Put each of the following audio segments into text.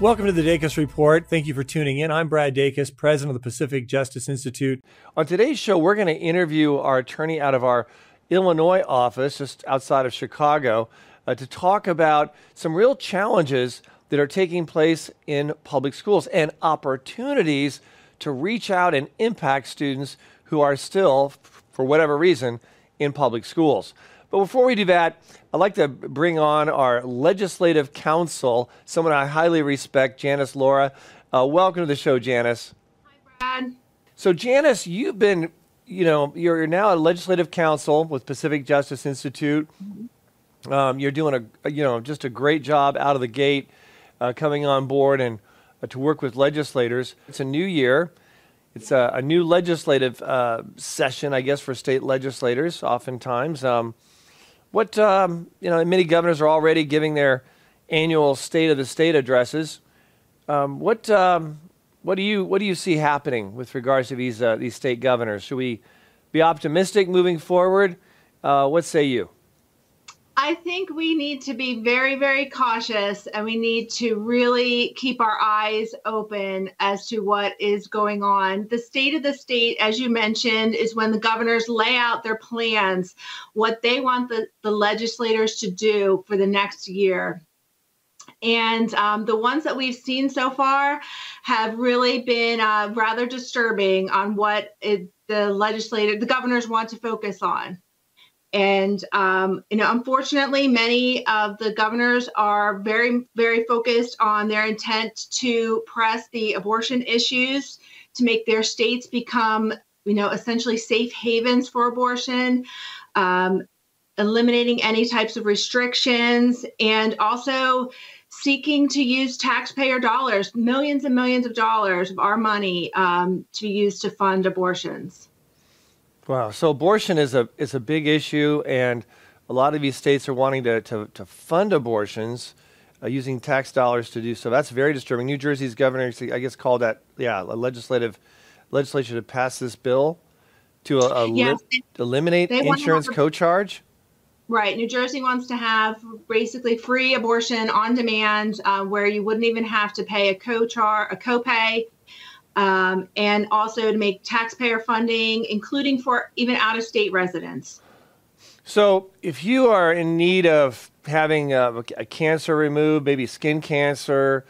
Welcome to the Dacus Report. Thank you for tuning in. I'm Brad Dacus, president of the Pacific Justice Institute. On today's show, we're going to interview our attorney out of our Illinois office, just outside of Chicago, uh, to talk about some real challenges that are taking place in public schools and opportunities to reach out and impact students who are still, for whatever reason, in public schools. But before we do that, I'd like to bring on our legislative counsel, someone I highly respect, Janice Laura. Uh, welcome to the show, Janice. Hi, Brad. So, Janice, you've been, you know, you're, you're now a legislative counsel with Pacific Justice Institute. Um, you're doing a, you know, just a great job out of the gate, uh, coming on board and uh, to work with legislators. It's a new year. It's a, a new legislative uh, session, I guess, for state legislators. Oftentimes. Um, what um, you know, many governors are already giving their annual State of the State addresses. Um, what um, what do you what do you see happening with regards to these uh, these state governors? Should we be optimistic moving forward? Uh, what say you? I think we need to be very, very cautious and we need to really keep our eyes open as to what is going on. The state of the state, as you mentioned, is when the governors lay out their plans, what they want the, the legislators to do for the next year. And um, the ones that we've seen so far have really been uh, rather disturbing on what it, the legislator, the governors want to focus on. And um, you know, unfortunately, many of the governors are very, very focused on their intent to press the abortion issues to make their states become, you know, essentially safe havens for abortion, um, eliminating any types of restrictions, and also seeking to use taxpayer dollars, millions and millions of dollars of our money, um, to use to fund abortions. Wow. So abortion is a is a big issue, and a lot of these states are wanting to to, to fund abortions uh, using tax dollars to do so. That's very disturbing. New Jersey's governor, I guess, called that yeah, a legislative legislature to pass this bill to uh, yes, li- eliminate insurance co-charge. Right. New Jersey wants to have basically free abortion on demand, uh, where you wouldn't even have to pay a co-char a copay um, and also to make taxpayer funding, including for even out of state residents. So, if you are in need of having a, a cancer removed, maybe skin cancer,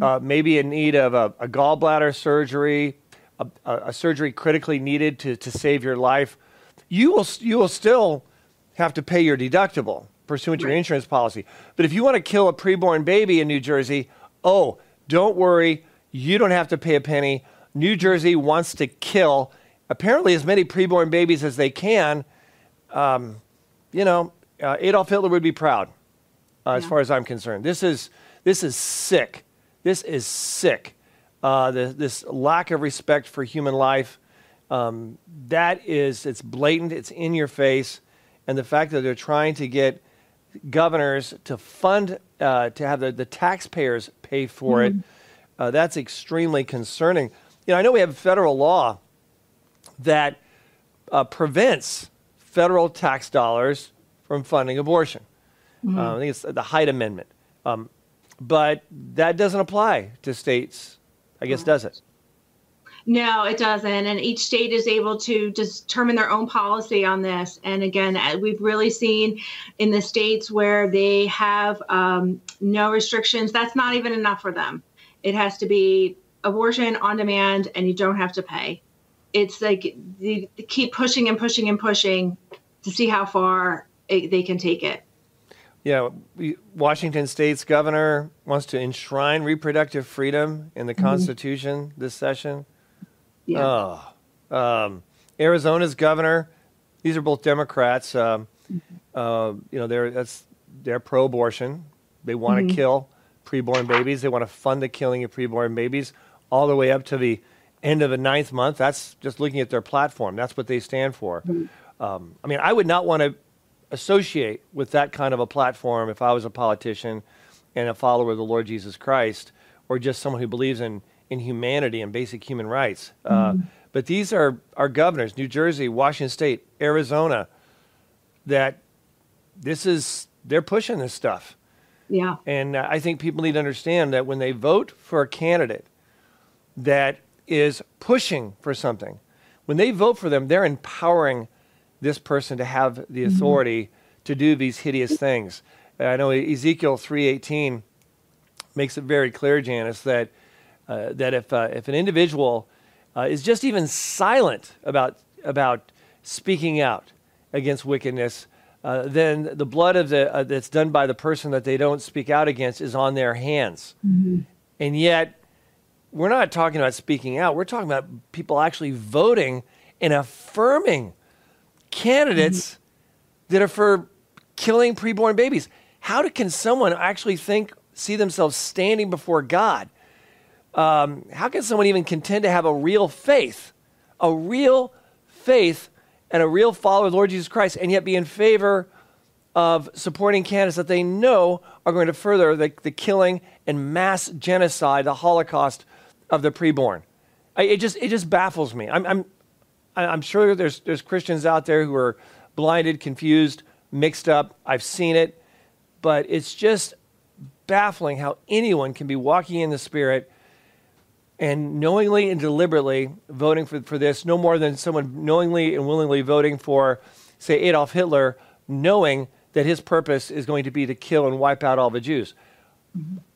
uh, maybe in need of a, a gallbladder surgery, a, a, surgery critically needed to, to save your life, you will, you will still have to pay your deductible pursuant to your insurance policy. But if you want to kill a preborn baby in New Jersey, oh, don't worry you don't have to pay a penny. New Jersey wants to kill apparently as many preborn babies as they can. Um, you know, uh, Adolf Hitler would be proud, uh, yeah. as far as I'm concerned. This is this is sick. This is sick. Uh, the, this lack of respect for human life. Um, that is, it's blatant. It's in your face, and the fact that they're trying to get governors to fund uh, to have the, the taxpayers pay for mm-hmm. it uh, that's extremely concerning. You know, I know we have federal law that uh, prevents federal tax dollars from funding abortion. Mm-hmm. Uh, I think it's the Hyde Amendment. Um, but that doesn't apply to states, I guess, does it? No, it doesn't. And each state is able to determine their own policy on this. And again, uh, we've really seen in the states where they have um, no restrictions, that's not even enough for them. It has to be abortion on demand and you don't have to pay. It's like they keep pushing and pushing and pushing to see how far it, they can take it. Yeah, Washington State's governor wants to enshrine reproductive freedom in the mm-hmm. Constitution this session. Yeah. Oh. Um, Arizona's governor, these are both Democrats. Um, mm-hmm. uh, you know, they're that's they're pro-abortion. They want to mm-hmm. kill preborn babies. They want to fund the killing of preborn babies, all the way up to the end of the ninth month. That's just looking at their platform. That's what they stand for. Um, I mean, I would not want to associate with that kind of a platform if I was a politician and a follower of the Lord Jesus Christ, or just someone who believes in in humanity and basic human rights. Uh, but these are our governors: New Jersey, Washington State, Arizona. That this is they're pushing this stuff. Yeah. And uh, I think people need to understand that when they vote for a candidate that is pushing for something, when they vote for them, they're empowering this person to have the authority to do these hideous things. Uh, I know Ezekiel 3:18 makes it very clear, Janice, that uh, that if uh, if an individual uh, is just even silent about about speaking out against wickedness, uh, then the blood of the uh, that's done by the person that they don't speak out against is on their hands. And yet, we're not talking about speaking out. We're talking about people actually voting and affirming candidates that are for killing preborn babies. How do, can someone actually think, see themselves standing before God? Um, how can someone even contend to have a real faith, a real faith, and a real follower of Lord Jesus Christ, and yet be in favor of supporting candidates that they know are going to further the, the killing and mass genocide, the Holocaust of the preborn? I, it just it just baffles me. I'm, I'm I'm sure there's there's Christians out there who are blinded, confused, mixed up. I've seen it, but it's just baffling how anyone can be walking in the Spirit and knowingly and deliberately voting for, for this, no more than someone knowingly and willingly voting for, say, Adolf Hitler, knowing that his purpose is going to be to kill and wipe out all the Jews.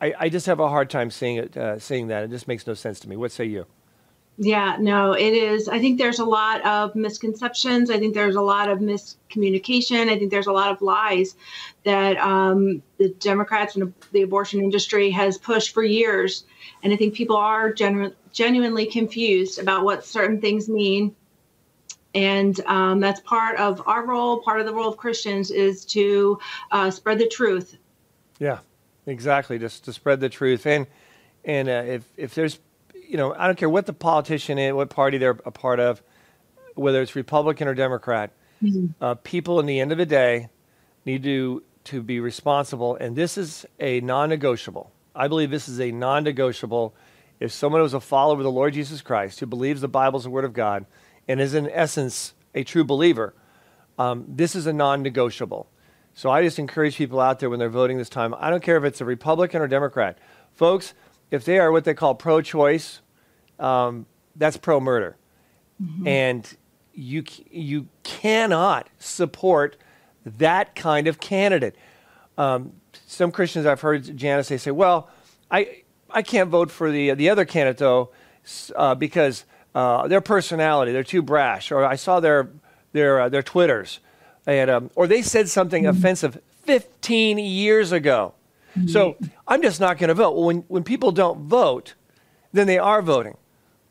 I, I just have a hard time seeing it, uh, seeing that. It just makes no sense to me. What say you? Yeah, no, it is. I think there's a lot of misconceptions. I think there's a lot of miscommunication. I think there's a lot of lies that um, the Democrats and the abortion industry has pushed for years. And I think people are genu- genuinely confused about what certain things mean. And um, that's part of our role, part of the role of Christians is to uh, spread the truth. Yeah, exactly. Just to spread the truth, and and uh, if if there's, you know, I don't care what the politician is, what party they're a part of, whether it's Republican or Democrat, uh, people in the end of the day need to to be responsible, and this is a non-negotiable. I believe this is a non-negotiable. If someone who's a follower of the Lord Jesus Christ, who believes the Bible is the Word of God, and is in essence a true believer, um, this is a non-negotiable. So I just encourage people out there when they're voting this time. I don't care if it's a Republican or Democrat, folks. If they are what they call pro-choice, um, that's pro-murder, and you you cannot support that kind of candidate. Um, some Christians I've heard Janice they say, "Well, I I can't vote for the the other candidate though uh, because uh, their personality, they're too brash, or I saw their their uh, their twitters, and um, or they said something offensive 15 years ago. So mm-hmm. I'm just not going to vote. Well, when when people don't vote, then they are voting.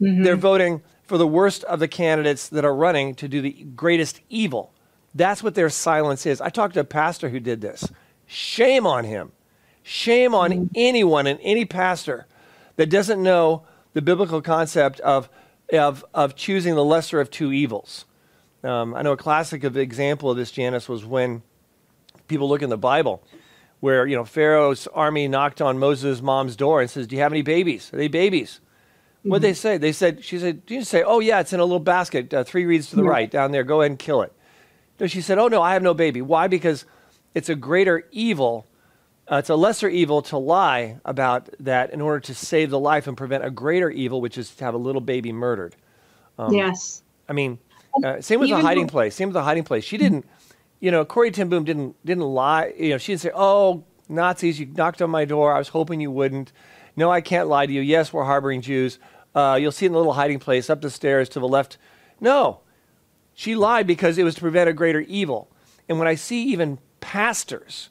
Mm-hmm. They're voting for the worst of the candidates that are running to do the greatest evil. That's what their silence is. I talked to a pastor who did this. Shame on him. Shame on mm-hmm. anyone and any pastor that doesn't know the biblical concept of, of, of choosing the lesser of two evils. Um, I know a classic of example of this, Janice, was when people look in the Bible where, you know, Pharaoh's army knocked on Moses' mom's door and says, do you have any babies? Are they babies? What'd they say? They said, she said, "Do you say, oh, yeah, it's in a little basket, uh, three reeds to the right, down there. Go ahead and kill it. No, she said, oh, no, I have no baby. Why? Because it's a greater evil, uh, it's a lesser evil to lie about that in order to save the life and prevent a greater evil, which is to have a little baby murdered. yes. I mean, uh, same with the hiding place. Same with the hiding place. She didn't, you know, Corrie ten Boom didn't didn't lie. You know, she didn't say, "Oh, Nazis, you knocked on my door. I was hoping you wouldn't." No, I can't lie to you. Yes, we're harboring Jews. Uh, you'll see in the little hiding place up the stairs to the left. No, she lied because it was to prevent a greater evil. And when I see even pastors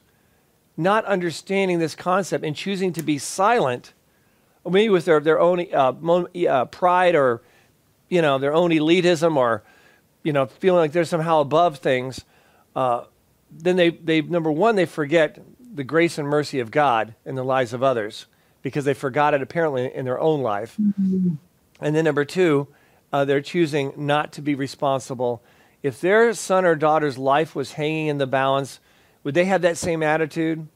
not understanding this concept and choosing to be silent, maybe with their, their own uh, mo- uh, pride or you know their own elitism or you know feeling like they're somehow above things, uh, then they, they number one they forget the grace and mercy of God in the lives of others because they forgot it apparently in their own life. And then number two, uh, they're choosing not to be responsible. If their son or daughter's life was hanging in the balance, would they have that same attitude?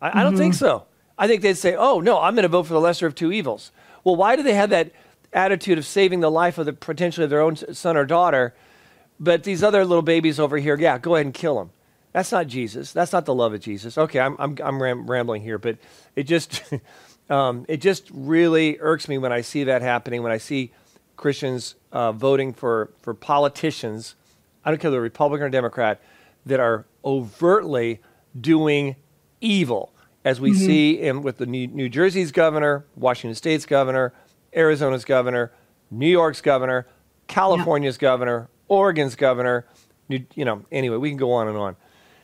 I, mm-hmm. I don't think mm-hmm. so. I think they'd say, oh, no, I'm going to vote for the lesser of two evils. Well, why do they have that attitude of saving the life of the potentially of their own son or daughter? But these other little babies over here, yeah, go ahead and kill them. That's not Jesus. That's not the love of Jesus. Okay, I'm, I'm, I'm ram- rambling here, but it just, um, it just really irks me when I see that happening, when I see Christians uh, voting for, for politicians, I don't care if they're Republican or Democrat, that are overtly doing evil, as we mm-hmm. see in, with the New, New Jersey's governor, Washington State's governor, Arizona's governor, New York's governor, California's yeah. governor, Oregon's governor. You, you, know, anyway, we can go on and on.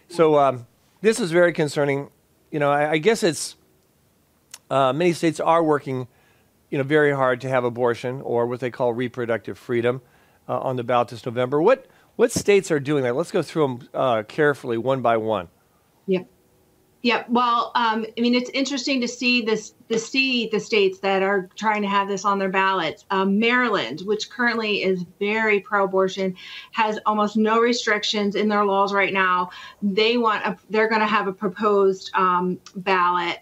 So um, this is very concerning. You know, I, I guess it's uh, many states are working, you know, very hard to have abortion or what they call reproductive freedom uh, on the ballot this November. What what states are doing that? Let's go through them uh, carefully, one by one. Yep. Well, um, I mean, it's interesting to see this, to see the states that are trying to have this on their ballots. Um, Maryland, which currently is very pro-abortion, has almost no restrictions in their laws right now. They want, a, they're going to have a proposed um, ballot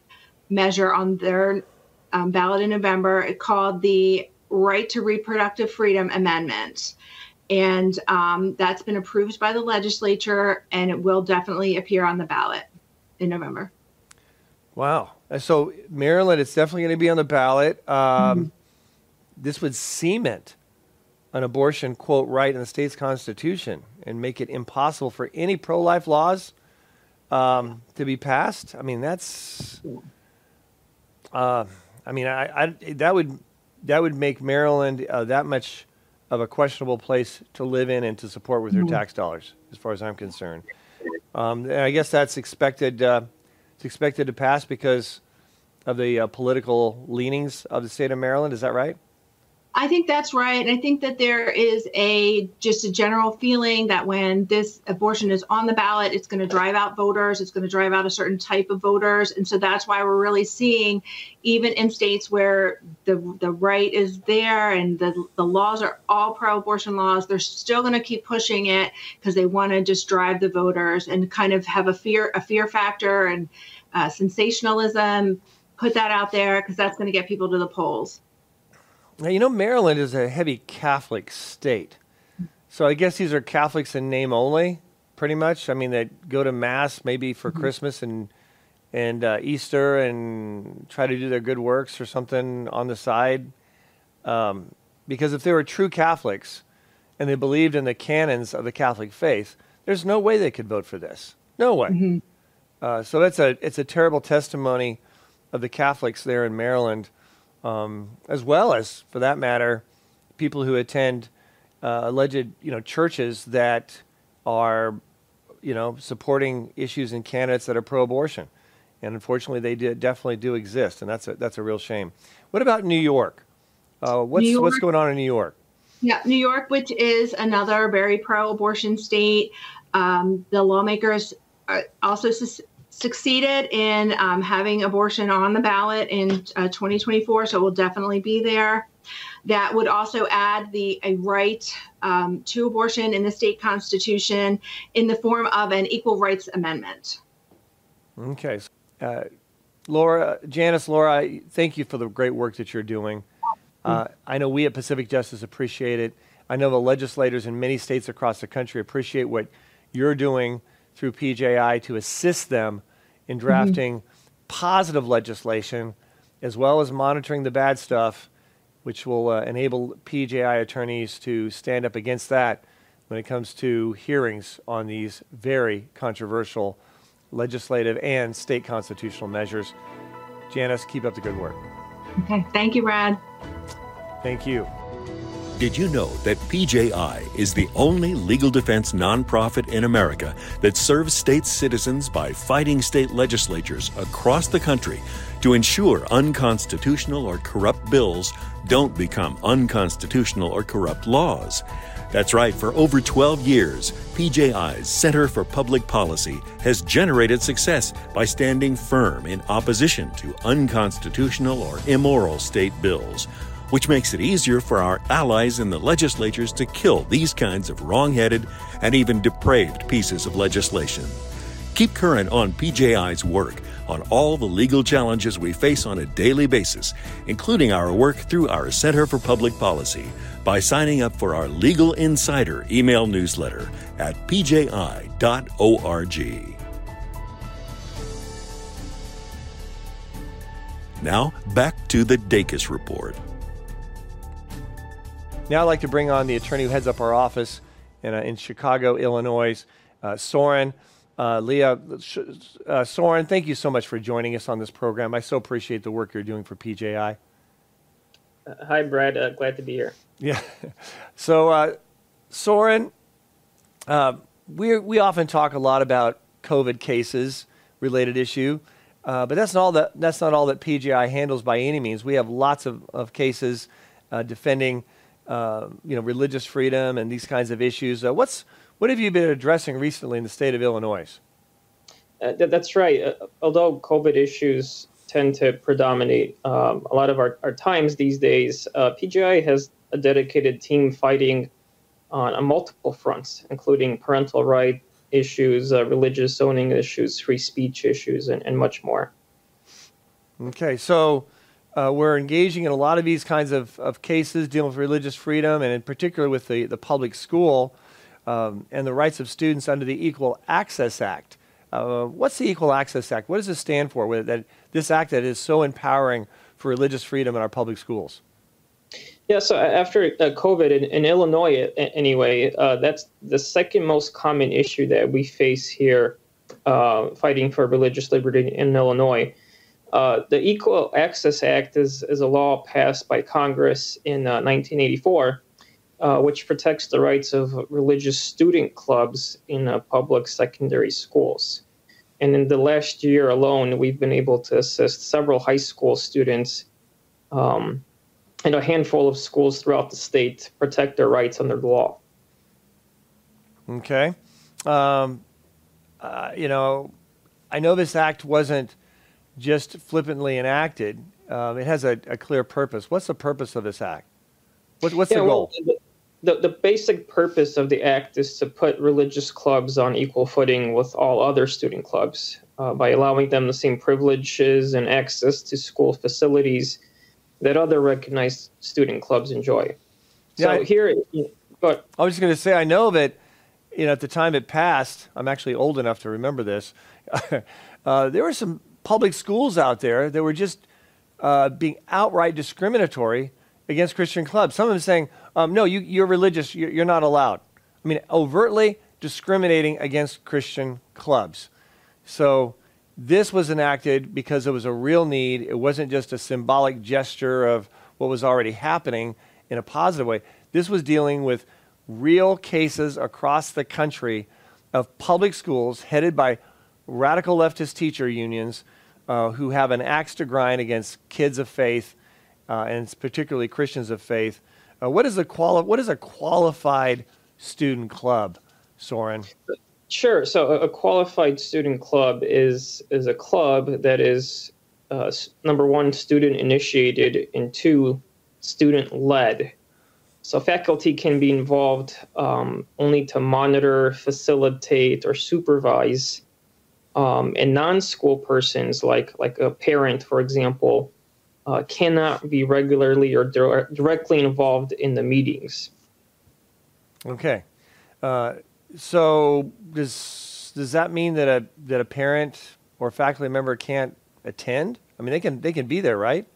measure on their um, ballot in November called the Right to Reproductive Freedom Amendment. And um, that's been approved by the legislature, and it will definitely appear on the ballot in November. Wow. So Maryland, it's definitely going to be on the ballot. Um, mm-hmm. This would cement an abortion quote right in the state's constitution and make it impossible for any pro-life laws um, to be passed. I mean, that's. Uh, I mean, I, I, that would that would make Maryland uh, that much of a questionable place to live in and to support with your mm-hmm. tax dollars, as far as I'm concerned. Um, and I guess that's expected. Uh, it's expected to pass because of the uh, political leanings of the state of Maryland. Is that right? I think that's right. And I think that there is a just a general feeling that when this abortion is on the ballot, it's going to drive out voters. It's going to drive out a certain type of voters, and so that's why we're really seeing, even in states where the the right is there and the the laws are all pro-abortion laws, they're still going to keep pushing it because they want to just drive the voters and kind of have a fear a fear factor and uh, sensationalism. Put that out there because that's going to get people to the polls. Now, you know, Maryland is a heavy Catholic state. So I guess these are Catholics in name only, pretty much. I mean, they go to Mass maybe for mm-hmm. Christmas and and uh, Easter and try to do their good works or something on the side. Um, because if they were true Catholics and they believed in the canons of the Catholic faith, there's no way they could vote for this. No way. Mm-hmm. Uh, so that's a it's a terrible testimony of the Catholics there in Maryland um, as well as, for that matter, people who attend uh, alleged you know churches that are you know supporting issues and candidates that are pro-abortion, and unfortunately they definitely do exist, and that's a, that's a real shame. What about New York? Uh, what's New York, what's going on in New York? Yeah, New York, which is another very pro-abortion state. Um, the lawmakers also succeeded in um, having abortion on the ballot in uh, 2024, so it will definitely be there. That would also add the a right um, to abortion in the state constitution in the form of an equal rights amendment. Okay, uh, Laura, Janice, Laura, thank you for the great work that you're doing. Uh, I know we at Pacific Justice appreciate it. I know the legislators in many states across the country appreciate what you're doing through PJI to assist them in mm-hmm. drafting mm-hmm. positive legislation as well as monitoring the bad stuff, which will uh, enable PJI attorneys to stand up against that when it comes to hearings on these very controversial legislative and state constitutional measures. Janice, keep up the good work. Okay. Thank you, Brad. Thank you. Did you know that PJI is the only legal defense nonprofit in America that serves state citizens by fighting state legislatures across the country to ensure unconstitutional or corrupt bills don't become unconstitutional or corrupt laws? That's right, for over 12 years, PJI's Center for Public Policy has generated success by standing firm in opposition to unconstitutional or immoral state bills which makes it easier for our allies in the legislatures to kill these kinds of wrong headed and even depraved pieces of legislation. Keep current on PJI's work on all the legal challenges we face on a daily basis, including our work through our Center for Public Policy, by signing up for our Legal Insider email newsletter at pji.org. Now, back to the Dacus Report. Now I'd like to bring on the attorney who heads up our office in, uh, in Chicago, Illinois, uh, Soren. Uh, Leah, uh, Soren, thank you so much for joining us on this program. I so appreciate the work you're doing for PJI. Uh, hi, Brad. Uh, glad to be here. Yeah. So, uh, Soren, uh, we we often talk a lot about COVID cases related issue. Uh, but that's not all that that's not all that PJI handles by any means. We have lots of, of cases uh, defending uh, you know religious freedom and these kinds of issues. Uh, what's what have you been addressing recently in the state of Illinois? Uh, Th- that's right. Uh, although COVID issues tend to predominate um, a lot of our, our times these days, PJI has a dedicated team fighting on, on multiple fronts, including parental rights issues, uh, religious zoning issues, free speech issues, and, and much more. Okay, so uh, we're engaging in a lot of these kinds of, of cases dealing with religious freedom, and in particular with the, the public school um, and the rights of students under the Equal Access Act. Uh, what's the Equal Access Act? What does it stand for? With that, this act that is so empowering for religious freedom in our public schools. Yeah, so after uh, COVID in, in, Illinois, anyway, uh, that's the second most common issue that we face here uh, fighting for religious liberty in Illinois. Uh, the Equal Access Act is, is a law passed by Congress in 1984, uh, uh, which protects the rights of religious student clubs in public secondary schools. And in the last year alone, we've been able to assist several high school students. Um, and a handful of schools throughout the state protect their rights under the law. Okay. Um, uh, you know, I know this act wasn't just flippantly enacted. Um, it has a, a, clear purpose. What's the purpose of this act? What, what's yeah, the goal? Well, the, the basic purpose of the act is to put religious clubs on equal footing with all other student clubs uh, by allowing them the same privileges and access to school facilities that other recognized student clubs enjoy. So yeah, here, but I was just going to say, I know that you know at the time it passed, I'm actually old enough to remember this. uh, there were some public schools out there that were just uh, being outright discriminatory against Christian clubs. Some of them saying, um, "No, you, you're religious. You're, you're not allowed." I mean, overtly discriminating against Christian clubs. So this was enacted because it was a real need. It wasn't just a symbolic gesture of what was already happening in a positive way. This was dealing with real cases across the country of public schools headed by radical leftist teacher unions uh, who have an axe to grind against kids of faith uh, and particularly Christians of faith. Uh, what, is a quali- what is a qualified student club, Soren? Sure. So a qualified student club is is a club that is uh, number one student initiated and two student led. So faculty can be involved um, only to monitor, facilitate, or supervise, um, and non-school persons like like a parent, for example, uh, cannot be regularly or di- directly involved in the meetings. Okay. Uh, so does does that mean that a that a parent or faculty member can't attend? I mean, they can they can be there, right?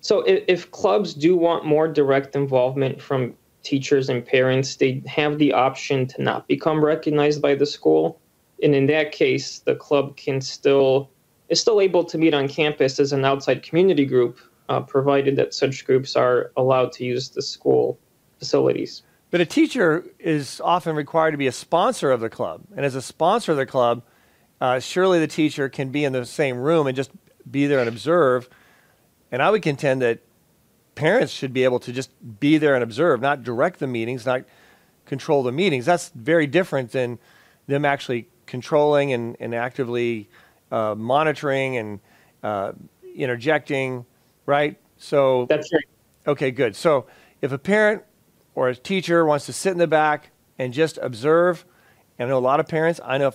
So if, if clubs do want more direct involvement from teachers and parents, they have the option to not become recognized by the school, and in that case, the club can still is still able to meet on campus as an outside community group, uh, provided that such groups are allowed to use the school facilities. But a teacher is often required to be a sponsor of the club. And as a sponsor of the club, uh, surely the teacher can be in the same room and just be there and observe. And I would contend that parents should be able to just be there and observe, not direct the meetings, not control the meetings. That's very different than them actually controlling and, and actively uh, monitoring and uh, interjecting, right? So that's right. Okay, good. So if a parent or a teacher wants to sit in the back and just observe, and I know a lot of parents, I know,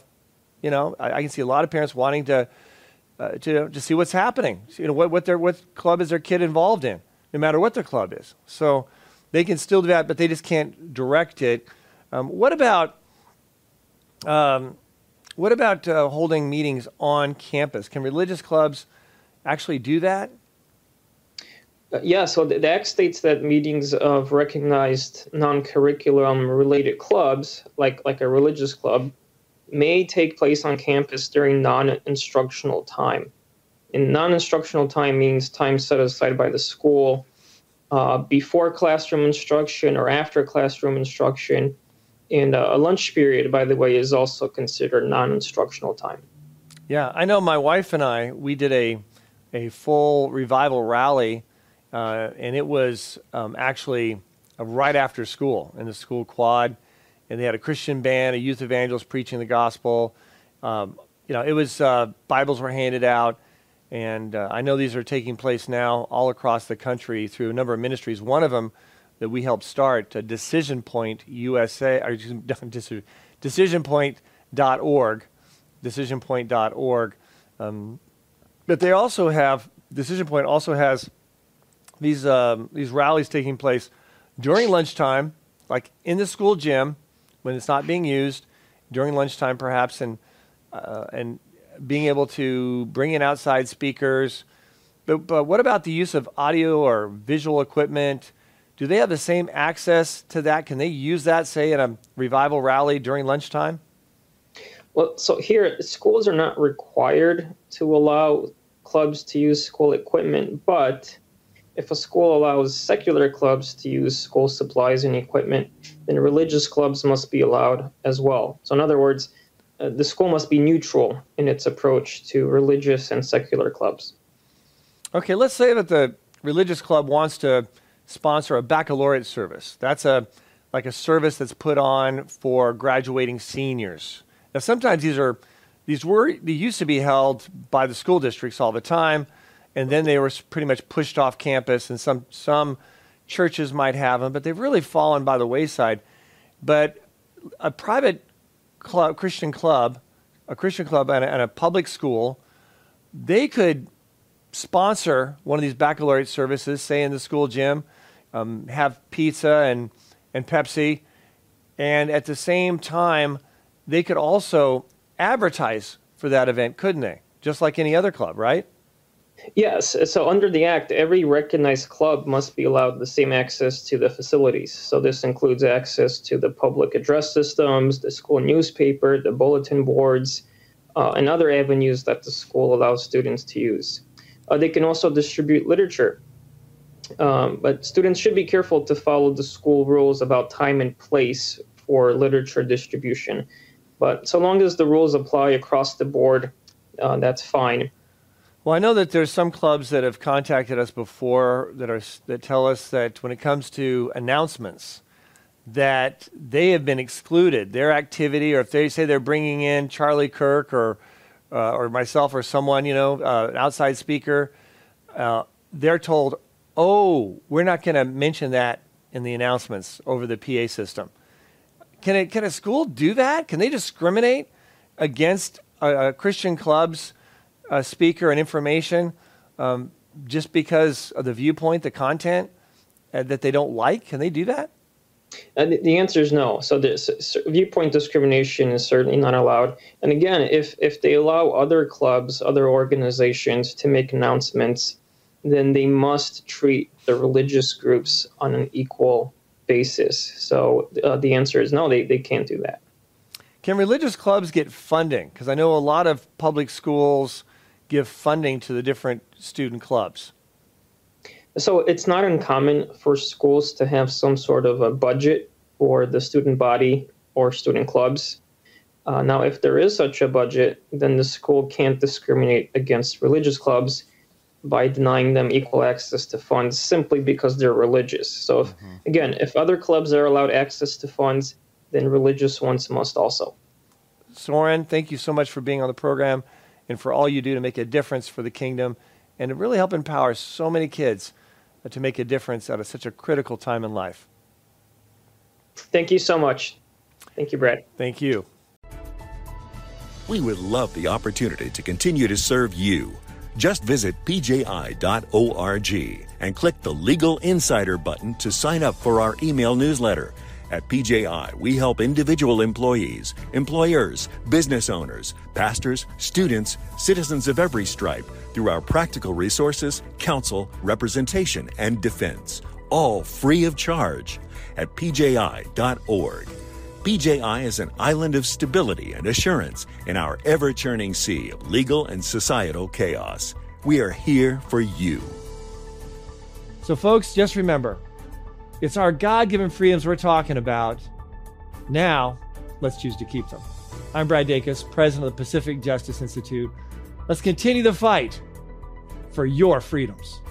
you know, I, I can see a lot of parents wanting to, uh, to, to see what's happening. You know, what, what, their, what club is their kid involved in, no matter what their club is. So they can still do that, but they just can't direct it. Um, what about, um, what about uh, holding meetings on campus? Can religious clubs actually do that? Uh, yeah, so the, the, Act states that meetings of recognized non-curriculum related clubs, like like a religious club, may take place on campus during non-instructional time. And non-instructional time means time set aside by the school uh, before classroom instruction or after classroom instruction. And uh, a lunch period, by the way, is also considered non-instructional time. Yeah, I know. My wife and I we did a a full revival rally uh, and it was um, actually uh, right after school in the school quad, and they had a Christian band, a youth evangelist preaching the gospel. Um, you know, it was uh, Bibles were handed out, and uh, I know these are taking place now all across the country through a number of ministries. One of them that we helped start, uh, Decision Point USA, or decisionpoint.org, decisionpoint.org. Um, but they also have Decision Point also has these um, these rallies taking place during lunchtime, like in the school gym when it's not being used, during lunchtime perhaps, and uh, and being able to bring in outside speakers. But, but what about the use of audio or visual equipment? Do they have the same access to that? Can they use that, say, in a revival rally during lunchtime? Well, so here, schools are not required to allow clubs to use school equipment, but if a school allows secular clubs to use school supplies and equipment, then religious clubs must be allowed as well. So, in other words, uh, the school must be neutral in its approach to religious and secular clubs. Okay, let's say that the religious club wants to sponsor a baccalaureate service. That's a like a service that's put on for graduating seniors. Now, sometimes these are these were they used to be held by the school districts all the time and then they were pretty much pushed off campus, and some some churches might have them, but they've really fallen by the wayside. But a private club, Christian club, a Christian club, and a, and a public school, they could sponsor one of these baccalaureate services, say in the school gym, um, have pizza and and Pepsi, and at the same time, they could also advertise for that event, couldn't they? Just like any other club, right? Yes. So under the Act, every recognized club must be allowed the same access to the facilities. So this includes access to the public address systems, the school newspaper, the bulletin boards, uh, and other avenues that the school allows students to use. Uh, they can also distribute literature. Um, but students should be careful to follow the school rules about time and place for literature distribution. But so long as the rules apply across the board, uh, that's fine. Well, I know that there's some clubs that have contacted us before that are that tell us that when it comes to announcements, that they have been excluded. Their activity, or if they say they're bringing in Charlie Kirk or uh, or myself or someone, you know, uh, an outside speaker, uh, they're told, "Oh, we're not going to mention that in the announcements over the PA system." Can a, can a school do that? Can they discriminate against a Christian clubs? uh, speaker and information um, just because of the viewpoint, the content uh, that they don't like? Can they do that? Uh, the, answer is no. So the so viewpoint discrimination is certainly not allowed. And again, if if they allow other clubs, other organizations to make announcements, then they must treat the religious groups on an equal basis. So uh, the answer is no. They they can't do that. Can religious clubs get funding? Because I know a lot of public schools give funding to the different student clubs? So it's not uncommon for schools to have some sort of a budget for the student body or student clubs. Uh, now, if there is such a budget, then the school can't discriminate against religious clubs by denying them equal access to funds simply because they're religious. So, if, mm-hmm. again, if other clubs are allowed access to funds, then religious ones must also. Soren, thank you so much for being on the program and for all you do to make a difference for the kingdom and to really help empower so many kids Uh, to make a difference at a, such a critical time in life. Thank you so much. Thank you, Brad. Thank you. We would love the opportunity to continue to serve you. Just visit pji.org and click the Legal Insider button to sign up for our email newsletter. At PJI, we help individual employees, employers, business owners, pastors, students, citizens of every stripe through our practical resources, counsel, representation, and defense, all free of charge at pji.org. PJI is an island of stability and assurance in our ever churning sea of legal and societal chaos. We are here for you. So, folks, just remember it's our God given freedoms we're talking about. Now, let's choose to keep them. I'm Brad Dacus, president of the Pacific Justice Institute. Let's continue the fight for your freedoms.